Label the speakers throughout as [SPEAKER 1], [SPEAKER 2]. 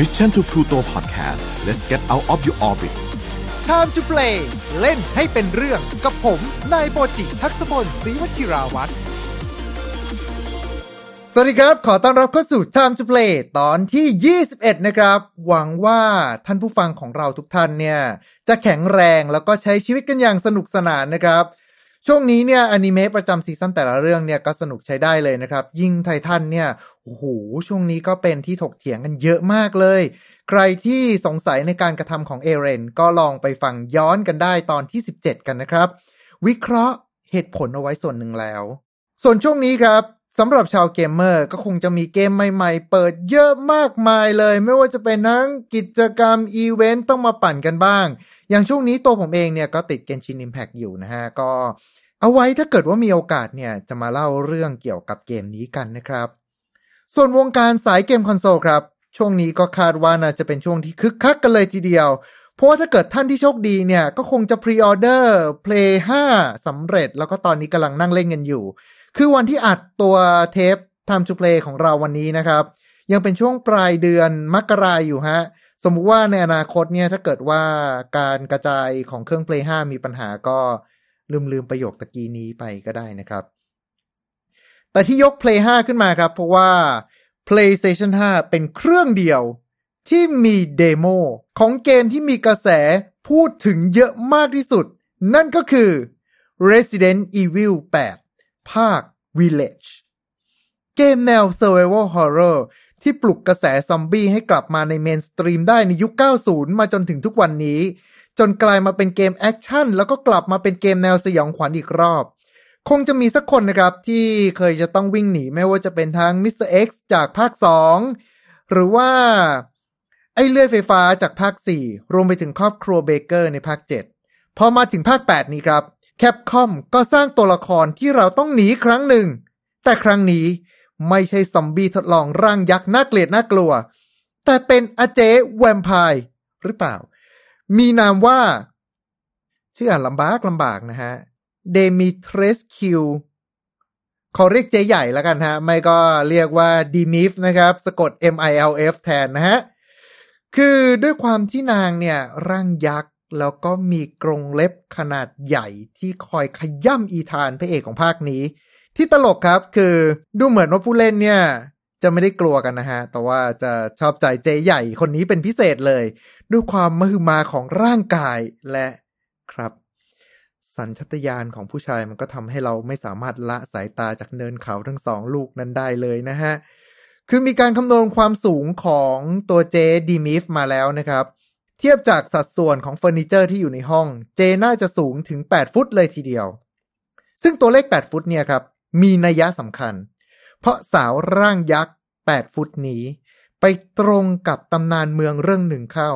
[SPEAKER 1] Mission to Pluto Podcast let's get out of your orbit
[SPEAKER 2] Time to play เล่นให้เป็นเรื่องกับผม นายโปจิทักษพลศรีวชิราวัตรสวัสดีครับ ขอต้อนรับเข้าสู่ Time to Play ตอนที่ 21 นะครับ หวังว่าท่านผู้ฟังของเราทุกท่านเนี่ย จะแข็งแรงแล้วก็ใช้ชีวิตกันอย่างสนุกสนานนะครับ ช่วงนี้เนี่ยอนิเมะประจำซีซั่นแต่ละเรื่องเนี่ยก็สนุกใช้ได้เลยนะครับ ยิ่งไททันเนี่ยโอ้โหช่วงนี้ก็เป็นที่ถกเถียงกันเยอะมากเลย ใครที่สงสัยในการกระทำของเอเรนก็ลองไปฟังย้อนกันได้ตอนที่ 17 กันนะครับ วิเคราะห์เหตุผลเอาไว้ส่วนหนึ่งแล้ว ส่วนช่วงนี้ครับ สำหรับชาวเกมเมอร์ก็คงจะมีเกมใหม่ๆ เปิดเยอะมากมายเลย ไม่ว่าจะเป็นทั้งกิจกรรมอีเวนต์ต้องมาปั่นกันบ้าง อย่างช่วงนี้ตัวผมเองเนี่ยก็ติดเกนชินอิมแพ t อยู่นะฮะ ก็เอาไว้ถ้าเกิดว่ามีโอกาสเนี่ย จะมาเล่าเรื่องเกี่ยวกับเกมนี้กันนะครับ ส่วนวงการสายเกมคอนโซลครับ ช่วงนี้ก็คาดว่าน่าจะเป็นช่วงที่คึกคักกันเลยทีเดียว เพราะว่าถ้าเกิดท่านที่โชคดีเนี่ยก็คงจะพรีออเดอร์ Play 5สำเร็จ แล้วก็ตอนนี้กำลังนั่งเล่นกันอยู่ คือวันที่อัดตัวเทป Time to Play ของเราวันนี้นะครับ ยังเป็นช่วงปลายเดือนมกราอยู่ฮะ สมมุติว่าในอนาคตเนี่ยถ้าเกิดว่าการกระจายของเครื่อง Play 5 มีปัญหาก็ลืมลืมประโยคตะกี้นี้ไปก็ได้นะครับ แต่ที่ยก Play 5 ขึ้นมาครับ เพราะว่า PlayStation 5 เป็นเครื่องเดียวที่มี demo ของเกมที่มีกระแสพูดถึงเยอะมากที่สุด นั่นก็คือ Resident Evil 8 ภาค Village เกมแนว Survival Horror ที่ปลุกกระแสซอมบี้ให้กลับมาใน mainstream ได้ในยุค 90 มาจนถึงทุกวันนี้ จนกลายมาเป็นเกมแอคชั่นแล้วก็กลับมาเป็นเกมแนวสยองขวัญอีกรอบ คงจะมีสักคนนะครับ ที่เคยจะต้องวิ่งหนีไม่ว่าจะเป็นทาง Mr. X จากภาค 2 หรือว่า ไอ้เลื่อยไฟฟ้าจากภาค 4 รวมไปถึงครอบครัวเบเกอร์ในภาค 7 พอมาถึงภาค 8 นี้ครับ Capcom ก็สร้างตัวละครที่เราต้องหนีครั้งหนึ่ง แต่ครั้งนี้ไม่ใช่ซอมบี้ทดลองร่างยักษ์น่าเกลียดน่ากลัว แต่เป็นอาเจ๊แวมไพร์หรือเปล่า มีนามว่า ชื่ออ่านลำบากลำบากนะฮะ Dimitrescu ขอเรียกเจ๊ใหญ่แล้วกันฮะ ไม่ก็เรียกว่าดีมิลฟ์นะครับ สะกด M I L F แทนนะฮะ คือด้วยความที่นางเนี่ยร่างยักษ์ แล้วก็มีกรงเล็บขนาดใหญ่ที่คอยขย้ำอีธานพระเอกของภาคนี้ ที่ตลกครับคือดูเหมือนว่าผู้เล่นเนี่ย จะไม่ได้กลัวกันนะฮะ แต่ว่าจะชอบใจเจใหญ่คนนี้เป็นพิเศษเลย ด้วยความมหึมาของร่างกายและครับ สัญชตาตญาณของผู้ชายมันก็ทำให้เราไม่สามารถละสายตาจากเนินเขาทั้งสองลูกนั้นได้เลยนะฮะคือมีการคำนวณความสูงของตัวเจดีมิฟมาแล้วนะครับ เทียบจากสัดส่วนของเฟอร์นิเจอร์ที่อยู่ในห้อง เจน่าจะสูงถึง 8 ฟุตเลยทีเดียว ซึ่งตัวเลข 8 ฟุตเนี่ยครับ มีนัยสำคัญ เพราะสาวร่างยักษ์ 8 ฟุตนี้ ไปตรงกับตำนานเมืองเรื่องหนึ่งเข้า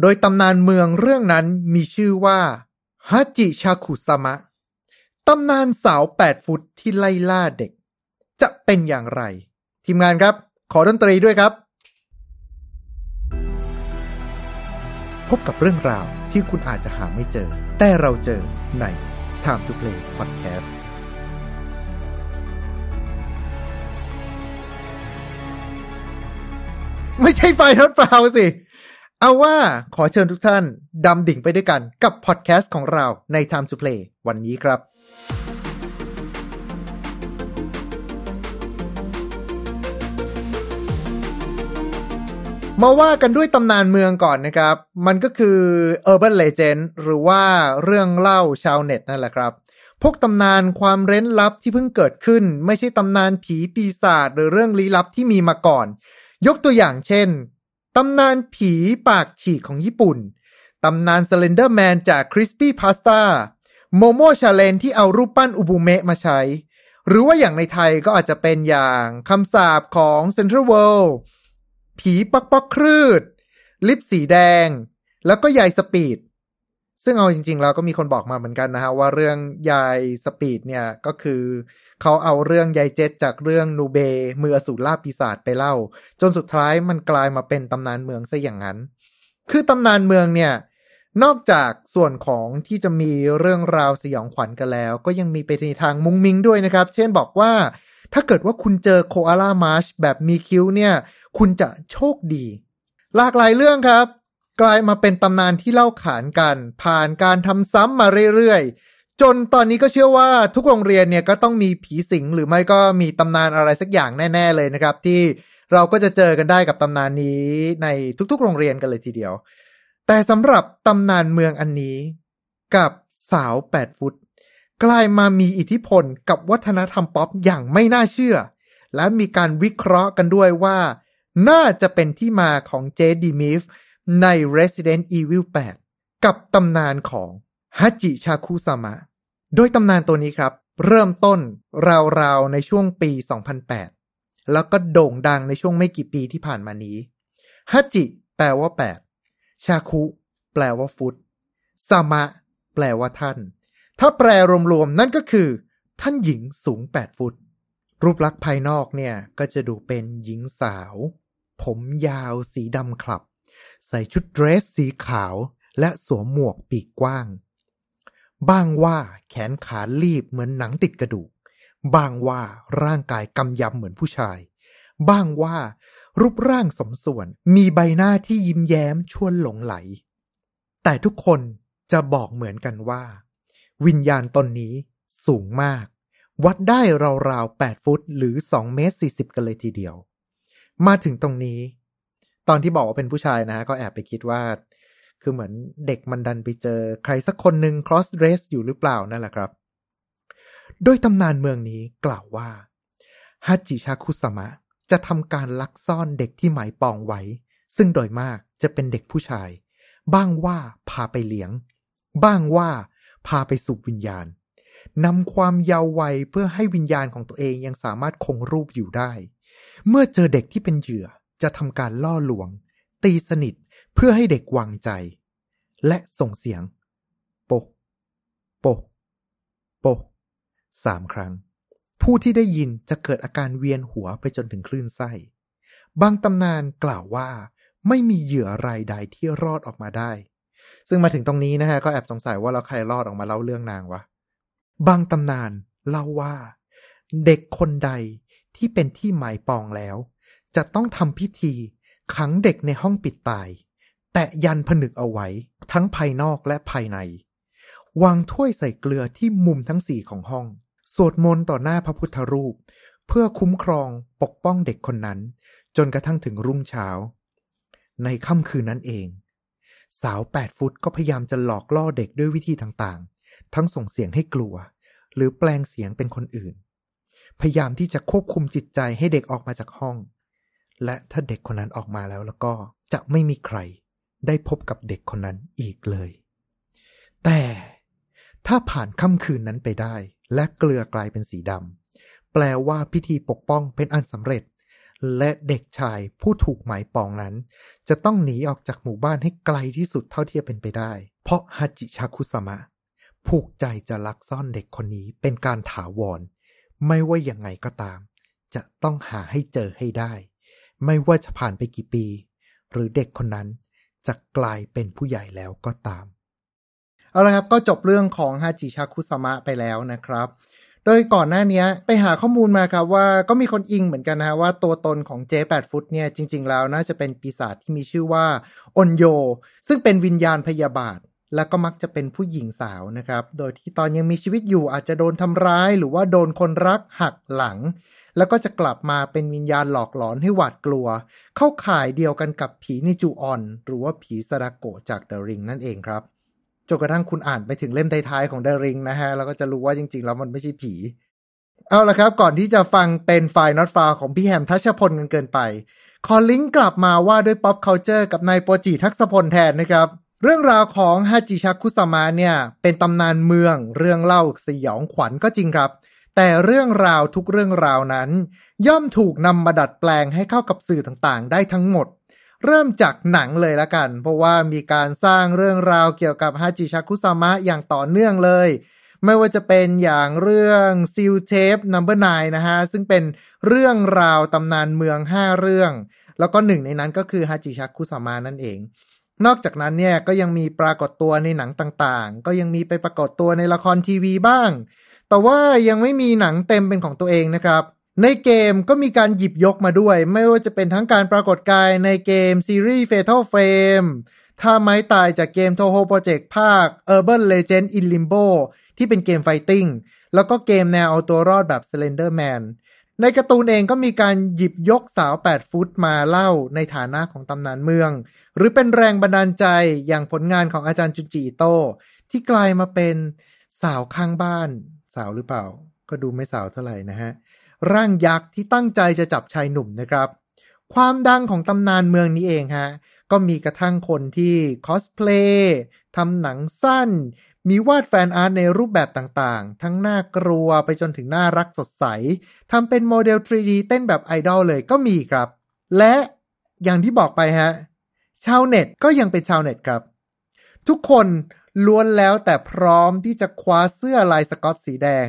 [SPEAKER 2] โดยตำนานเมืองเรื่องนั้นมีชื่อว่าฮัจิชาคุสมะ ตำนานสาว 8 ฟุตที่ไล่ล่าเด็ก จะเป็นอย่างไร ทีมงานครับ ขอดนตรีด้วยครับ พบกับเรื่องราวที่คุณอาจจะหาไม่เจอ แต่เราเจอใน Time to Play Podcast ไม่ใช่ไฟนอตฟาสิ เอาว่าขอเชิญทุกท่าน ดำดิ่งไปด้วยกันกับพอดแคสต์ของเราใน Time to Play วันนี้ครับ มาว่ากันด้วยตำนานเมืองก่อนนะครับ มันก็คือ Urban Legend หรือว่าเรื่องเล่าชาวเน็ตนั่นแหละครับ พวกตำนานความเร้นลับที่เพิ่งเกิดขึ้น ไม่ใช่ตำนานผีปีศาจหรือเรื่องลี้ลับที่มีมาก่อน ยกตัวอย่างเช่นตำนานผีปากฉีกของญี่ปุ่น ตำนาน Slender Man จาก Crispy Pasta โมโมชาเลนที่เอารูปปั้นอุบุเมะมาใช้ หรือว่าอย่างในไทยก็อาจจะเป็นอย่างคำสาปของ Central World ผีปักปักครืด ลิปสีแดง แล้วก็ยาย speed ซึ่งเอาจริงๆแล้วก็มีคนบอกมาเหมือนกันนะฮะว่าเรื่องยาย speed เนี่ยก็คือเขาเอาเรื่องยายเจ็ดจากเรื่องนูเบมืออสูรล่าปีศาจไปเล่า จนสุดท้ายมันกลายมาเป็นตำนานเมืองซะอย่างนั้น คือตำนานเมืองเนี่ยนอกจากส่วนของที่จะมีเรื่องราวสยองขวัญกันแล้ว ก็ยังมีไปในทางมุ้งมิ้งด้วยนะครับ เช่นบอกว่า ถ้าเกิดว่าคุณเจอโคอาล่ามาร์ชแบบมีคิ้วเนี่ย คุณจะโชคดี หลากหลายเรื่องครับ กลายมาเป็นตำนานที่เล่าขานกัน ผ่านการทำซ้ำมาเรื่อยๆ จนตอนนี้ก็เชื่อว่าทุกโรงเรียนเนี่ยก็ต้องมีผีสิงหรือไม่ก็มีตำนานอะไรสักอย่างแน่ ๆ เลยนะครับ ที่เราก็จะเจอกันได้กับตำนานนี้ในทุกๆ โรงเรียนกันเลยทีเดียว แต่สำหรับตำนานเมืองอันนี้ กับสาว8ฟุตกลายมามีอิทธิพลกับวัฒนธรรมป๊อปอย่างไม่น่าเชื่อ และมีการวิเคราะห์กันด้วยว่า น่าจะเป็นที่มาของเจดีมิฟใน Resident Evil 8 กับตำนานของฮัจิชาคุซามะ โดยตำนานตัวนี้ครับ เริ่มต้นราวๆในช่วงปี 2008 แล้วก็โด่งดังในช่วงไม่กี่ปีที่ผ่านมานี้ฮัจิแปลว่า 8 ชาคุ แปลว่าฟุตซามะ แปลว่าท่าน ถ้าแปลรวมๆนั่นก็คือ ท่านหญิงสูง 8 ฟุต รูปลักษณ์ภายนอกเนี่ย ก็จะดูเป็นหญิงสาว ผมยาวสีดำคลับ ใส่ชุดเดรสสีขาว และสวมหมวกปีกกว้าง บ้างว่าแขนขาลีบเหมือนหนังติดกระดูก บ้างว่าร่างกายกำยำเหมือนผู้ชาย บ้างว่า รูปร่างสมส่วนมีใบหน้าที่ยิ้มแย้มชวนหลงไหล แต่ทุกคนจะบอกเหมือนกันว่า วิญญาณตนนี้สูงมาก วัดได้ราวๆ 8 ฟุตหรือ2เมตร40 กันเลยทีเดียว มาถึงตรงนี้ ตอนที่บอกว่าเป็นผู้ชายนะ ก็แอบไปคิดว่า คือเหมือนเด็กมันดันไปเจอใครสักคนหนึ่ง cross dress อยู่หรือเปล่านั่นแหละครับ โดยตำนานเมืองนี้กล่าวว่าฮัจิชาคุสมะจะทำการลักซ่อนเด็กที่หมายปองไว้ ซึ่งโดยมากจะเป็นเด็กผู้ชาย บ้างว่าพาไปเลี้ยง บ้างว่าพาไปสูบวิญญาณ นำความเยาว์วัยเพื่อให้วิญญาณของตัวเองยังสามารถคงรูปอยู่ได้ เมื่อเจอเด็กที่เป็นเหยื่อจะทำการล่อลวง ตีสนิทเพื่อให้เด็กวางใจ และส่งเสียง โปะโปะโปะสามครั้ง ผู้ที่ได้ยินจะเกิดอาการเวียนหัวไปจนถึงคลื่นไส้ บางตำนานกล่าวว่าไม่มีเหยื่อรายใดที่รอดออกมาได้ ซึ่งมาถึงตรงนี้นะฮะ ก็แอบสงสัยว่าเราใครรอดออกมาเล่าเรื่องนางวะ บางตำนานเล่าว่า เด็กคนใดที่เป็นที่หมายปองแล้ว จะต้องทำพิธีขังเด็กในห้องปิดตาย แตะยันผนึกเอาไว้ทั้งภายนอกและภายใน วางถ้วยใส่เกลือที่มุมทั้งสี่ของห้อง สวดมนต์ต่อหน้าพระพุทธรูป เพื่อคุ้มครองปกป้องเด็กคนนั้น จนกระทั่งถึงรุ่งเช้า ในค่ำคืนนั้นเอง สาวแปดฟุตก็พยายามจะหลอกล่อเด็กด้วยวิธีต่างๆ ทั้งส่งเสียงให้กลัว หรือแปลงเสียงเป็นคนอื่น พยายามที่จะควบคุมจิตใจให้เด็กออกมาจากห้อง และถ้าเด็กคนนั้นออกมาแล้วแล้วก็จะไม่มีใครได้พบกับเด็กคนนั้นอีกเลย แต่ถ้าผ่านค่ำคืนนั้นไปได้ และเกลือกลายเป็นสีดำแปลว่าพิธีปกป้องเป็นอันสำเร็จ และเด็กชายผู้ถูกหมายปองนั้น จะต้องหนีออกจากหมู่บ้านให้ไกลที่สุดเท่าที่จะเป็นไปได้ เพราะฮัจิชาคุสมะ ผูกใจจะลักซ่อนเด็กคนนี้เป็นการถาวร ไม่ว่ายังไงก็ตาม จะต้องหาให้เจอให้ได้ ไม่ว่าจะผ่านไปกี่ปี หรือเด็กคนนั้นจะกลายเป็นผู้ใหญ่แล้วก็ตาม เอาละครับก็จบเรื่องของฮาจิชาคุสมะไปแล้วนะครับ โดยก่อนหน้านี้ไปหาข้อมูลมาครับว่าก็มีคนอิงเหมือนกันนะว่าตัวตนของเจแปดฟุตเนี่ยจริง ๆ แล้วน่าจะเป็นปีศาจที่มีชื่อว่าอนโย ซึ่งเป็นวิญญาณพยาบาท แล้วก็มักจะเป็นผู้หญิงสาวนะครับ โดยที่ตอนยังมีชีวิตอยู่อาจจะโดนทำร้าย หรือว่าโดนคนรักหักหลัง แล้วก็จะกลับมาเป็นวิญญาณหลอกหลอนให้หวาดกลัว เข้าข่ายเดียวกันกับผีนิจูออน หรือว่าผีสดาโกจากเดอะริงนั่นเองครับจนกระทั่งคุณอ่านไปถึงเล่มท้ายๆของเดอะริงนะฮะแล้วก็จะรู้ว่าจริงๆแล้วมันไม่ใช่ผี เอาละครับ ก่อนที่จะฟังเป็นไฟล์ not file ของพี่แฮมทัชพลกันเกินไป ขอลิงก์กลับมาว่าด้วย pop culture กับนายโปรจิทักษพลแทนนะครับ เรื่องราวของฮาจิชาคุซามะเนี่ย เป็นตำนานเมืองเรื่องเล่าสยองขวัญก็จริงครับ แต่เรื่องราวทุกเรื่องราวนั้น ย่อมถูกนำมาดัดแปลงให้เข้ากับสื่อต่างๆ ได้ทั้งหมด เริ่มจากหนังเลยละกัน เพราะว่ามีการสร้างเรื่องราวเกี่ยวกับฮาจิชาคุซามะอย่างต่อเนื่องเลย ไม่ว่าจะเป็นอย่างเรื่องซิลเทปนัมเบอร์นนะฮะซึ่งเป็นเรื่องราวตำนานเมือง 5 เรื่อง แล้วก็หนึ่งในนั้นก็คือฮาจิชักคุสามะนั่นเอง นอกจากนั้นเนี่ยก็ยังมีปรากฏตัวในหนังต่างๆ ก็ยังมีไปปรากฏตัวในละครทีวีบ้าง แต่ว่ายังไม่มีหนังเต็มเป็นของตัวเองนะครับ ในเกมก็มีการหยิบยกมาด้วย ไม่ว่าจะเป็นทั้งการปรากฏกายในเกมซีรีส์ Fatal Frame ถ้าไม้ตายจากเกม Toho Project ภาค Urban Legend in Limbo ที่เป็นเกมไฟติ้ง แล้วก็เกมแนวเอาตัวรอดแบบ Slender Man ในการ์ตูนเองก็มีการหยิบยกสาว 8 ฟุตมาเล่าในฐานะของตำนานเมือง หรือเป็นแรงบันดาลใจอย่างผลงานของอาจารย์จุจิโต ที่กลายมาเป็นสาวข้างบ้าน สาวหรือเปล่า ก็ดูไม่สาวเท่าไหร่นะฮะ ร่างยักษ์ที่ตั้งใจจะจับชายหนุ่มนะครับ ความดังของตำนานเมืองนี้เองฮะ ก็มีกระทั่งคนที่คอสเพลย์ทำหนังสั้น มีวาด fan art ในรูปแบบต่างๆ ทั้งน่ากลัวไปจนถึงน่ารักสดใสทำเป็นโมเดล 3D เต้นแบบไอดอลเลยก็มีครับ และอย่างที่บอกไปฮะ ชาวเน็ตก็ยังเป็นชาวเน็ตครับ ทุกคนล้วนแล้วแต่พร้อมที่จะคว้าเสื้อลายสกอตสีแดง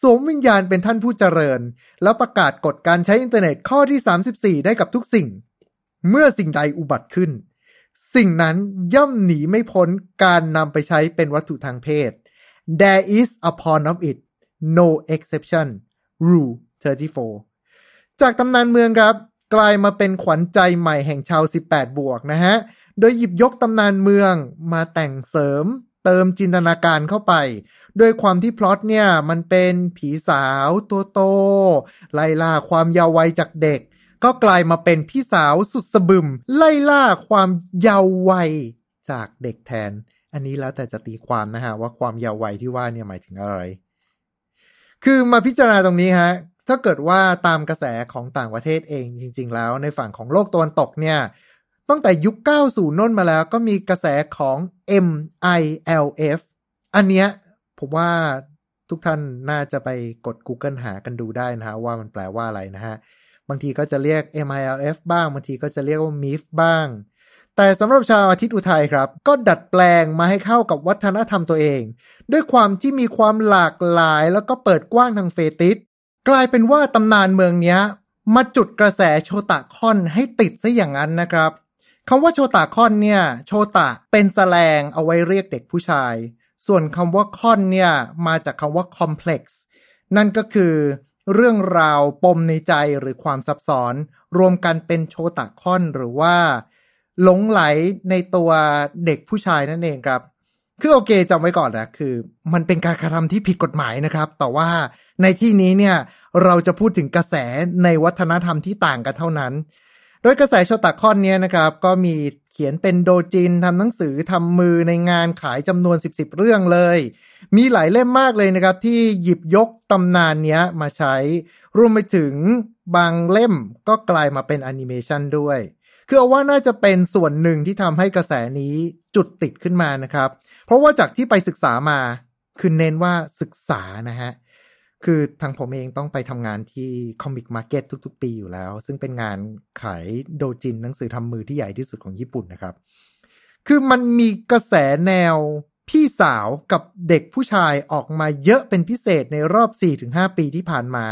[SPEAKER 2] สวมวิญญาณเป็นท่านผู้เจริญ แล้วประกาศกฎการใช้อินเทอร์เน็ตข้อที่ 34 ได้กับทุกสิ่ง เมื่อสิ่งใดอุบัติขึ้น สิ่งนั้นย่อมหนีไม่พ้นการนำไปใช้เป็นวัตถุทางเพศ there is a pawn of it no exception rule 34 จากตำนานเมืองครับ กลายมาเป็นขวัญใจใหม่แห่งชาว 18 บวกนะฮะ โดยหยิบยกตำนานเมืองมาแต่งเสริม เติมจินตนาการเข้าไป ด้วยความที่พล็อตเนี่ย มันเป็นผีสาวตัวโต ไล่ล่าความยาววัยจากเด็ก ก็กลายมาเป็นพี่สาวสุดสะบึม ไล่ล่าความเยาว์วัยจากเด็กแทน อันนี้แล้วแต่จะตีความนะฮะ ว่าความเยาว์วัยที่ว่าเนี่ยหมายถึงอะไร คือมาพิจารณาตรงนี้ฮะ ถ้าเกิดว่าตามกระแสของต่างประเทศเองจริง ๆ แล้วในฝั่งของโลกตะวันตกเนี่ยตั้งแต่ยุค 90น้นมาแล้วก็มีกระแสของ MILF อันเนี้ยผมว่าทุกท่านน่าจะไปกด Google หากันดูได้นะฮะว่ามันแปลว่าอะไรนะฮะ บางทีก็จะเรียก MILF บ้างบางทีก็จะเรียกว่า MIF บ้าง แต่สำหรับชาวอาทิตย์อุทัยครับ ก็ดัดแปลงมาให้เข้ากับวัฒนธรรมตัวเอง ด้วยความที่มีความหลากหลายแล้วก็เปิดกว้างทางเฟติสกลายเป็นว่าตำนานเมืองนี้มาจุดกระแสโชตะคอนให้ติดซะอย่างนั้นนะครับคำว่าโชตะคอนเนี่ย โชตะเป็นแสลงเอาไว้เรียกเด็กผู้ชาย ส่วนคำว่าคอนเนี่ย มาจากคำว่า complex นั่นก็คือ เรื่องราวปมในใจหรือความซับซ้อน รวมกันเป็นโชตะคอนหรือว่า หลงไหลในตัวเด็กผู้ชายนั่นเองครับ คือโอเคจำไว้ก่อนนะคือ มันเป็นการกระทำที่ผิดกฎหมายนะครับ แต่ว่าในที่นี้เนี่ยเราจะพูดถึงกระแสในวัฒนธรรมที่ต่างกันเท่านั้น โดยกระแสโชตะคอนเนี่ยนะครับ ก็มี เขียนเป็นโดจินทำหนังสือทำมือในงานขายจำนวน 10บสเรื่องเลย มีหลายเล่มมากเลยนะครับ ที่หยิบยกตำนานเนี้ยมาใช้ รวมไปถึงบางเล่มก็กลายมาเป็นแอนิเมชันด้วย คือเอาว่าน่าจะเป็นส่วนหนึ่งที่ทำให้กระแสนี้จุดติดขึ้นมานะครับ เพราะว่าจากที่ไปศึกษามาคือเน้นว่าศึกษานะฮะ คือทางผมเองต้องไปทำงานที่ Comic Market ทุก ๆ ปีอยู่แล้ว ซึ่งเป็นงานขายโดจินหนังสือทำมือที่ใหญ่ที่สุดของญี่ปุ่นนะครับ คือมันมีกระแสแนวพี่สาวกับเด็กผู้ชายออกมาเยอะเป็นพิเศษในรอบ 4-5 ปีที่ผ่านมา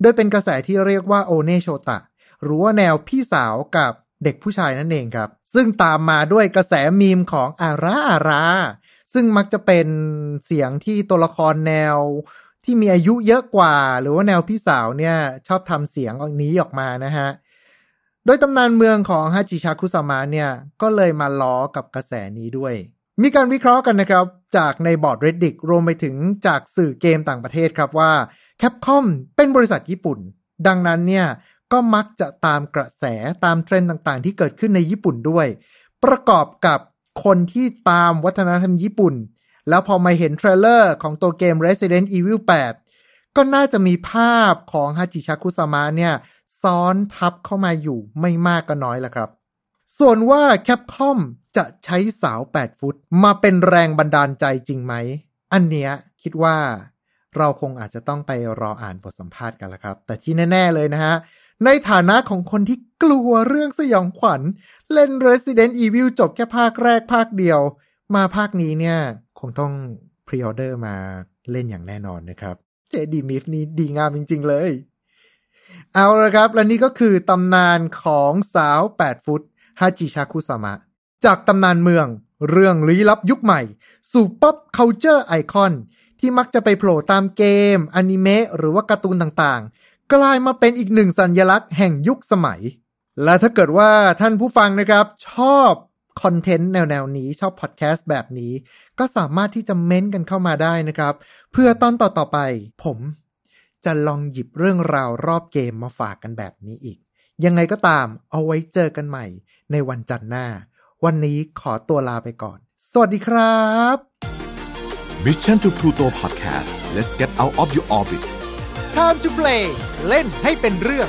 [SPEAKER 2] โดยเป็นกระแสที่เรียกว่าโอเนโชตะหรือว่าแนวพี่สาวกับเด็กผู้ชายนั่นเองครับ ซึ่งตามมาด้วยกระแสมีมของอาราอารา ซึ่งมักจะเป็นเสียงที่ตัวละครแนว ที่มีอายุเยอะกว่า หรือว่าแนวพี่สาวเนี่ยชอบทำเสียงออกนี้ออกมานะฮะ โดยตำนานเมืองของฮาจิชาคุสามะเนี่ยก็เลยมาล้อกับกระแสนี้ด้วย มีการวิเคราะห์กันนะครับ จากในบอร์ด reddit รวมไปถึงจากสื่อเกมต่างประเทศครับว่า Capcom เป็นบริษัทญี่ปุ่น ดังนั้นเนี่ยก็มักจะตามกระแสตามเทรนด์ต่างๆ ที่เกิดขึ้นในญี่ปุ่นด้วย ประกอบกับคนที่ตามวัฒนธรรมญี่ปุ่น แล้วพอมาเห็นเทรลเลอร์ของตัวเกม Resident Evil 8 ก็น่าจะมีภาพของฮาจิชาคุสามะเนี่ย ซ้อนทับเข้ามาอยู่ไม่มากก็น้อยละครับ ส่วนว่าแคปคอมจะใช้สาว 8 ฟุต มาเป็นแรงบันดาลใจจริงไหม อันเนี้ยคิดว่าเราคงอาจจะต้องไปรออ่านบทสัมภาษณ์กันละครับ แต่ที่แน่ ๆ เลยนะฮะ ในฐานะของคนที่กลัวเรื่องสยองขวัญ เล่น Resident Evil จบแค่ภาคแรกภาคเดียว มาภาคนี้เนี่ย คงต้อง pre-order มาเล่นอย่างแน่นอนนะครับ เจ๊ดิมิฟนี่ดีงามจริง ๆ เลย เอาละครับ และนี่ก็คือตำนานของสาว 8 ฟุตฮาจิชาคุสามะ จากตำนานเมืองเรื่องลี้ลับยุคใหม่ สู่ pop culture icon ที่มักจะไปโผล่ตามเกม อนิเมะหรือว่าการ์ตูนต่างๆ กลายมาเป็นอีกหนึ่งสัญลักษณ์แห่งยุคสมัย และถ้าเกิดว่าท่านผู้ฟังนะครับ ชอบ คอนเทนต์แนวๆนี้ชอบพอดแคสต์แบบนี้ ก็สามารถที่จะเม้นต์กันเข้ามาได้นะครับ เพื่อตอนต่อๆไป ผมจะลองหยิบเรื่องราวรอบเกมมาฝากกันแบบนี้อีก ยังไงก็ตามเอาไว้เจอกันใหม่ ในวันจันทร์หน้า วันนี้ขอตัวลาไปก่อน สวัสดีครับ
[SPEAKER 1] Mission to Pluto Podcast let's get out of your orbit
[SPEAKER 2] Time to play เล่นให้เป็นเรื่อง